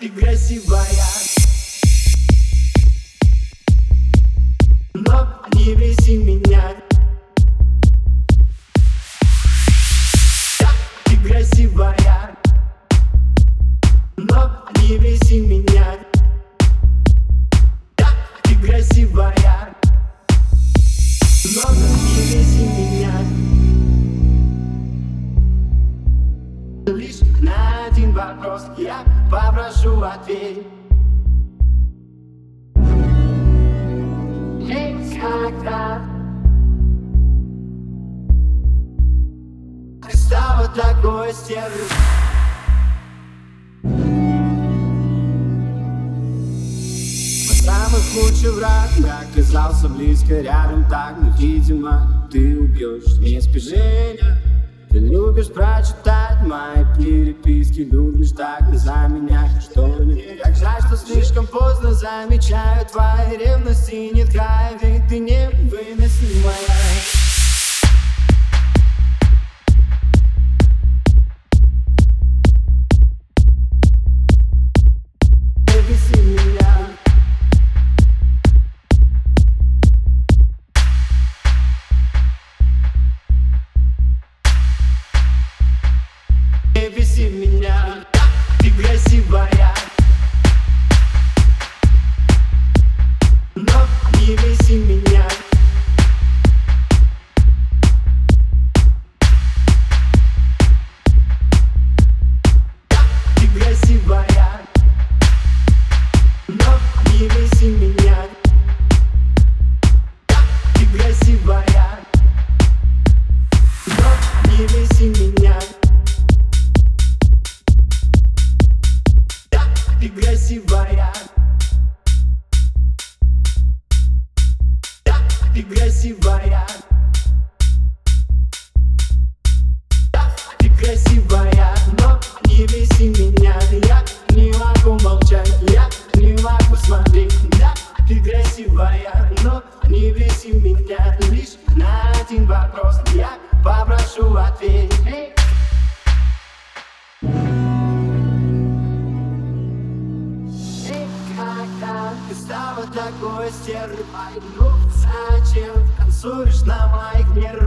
ты красивая Но не веси меня Ты красивая Но не веси меня Ты красивая Но не веси я попрошу ответь. Ведь когда Ты стала такой стервой. Мой самый худший враг оказался близко рядом Так невидимо ты убьешь. Не спешения Ты любишь прочитать мои переписки Любишь так не заменять что ли Как жаль, что слишком поздно замечаю Твои ревности нет края меня, ты красивая ты красивая такой стервой Ну зачем танцуешь на моих нервах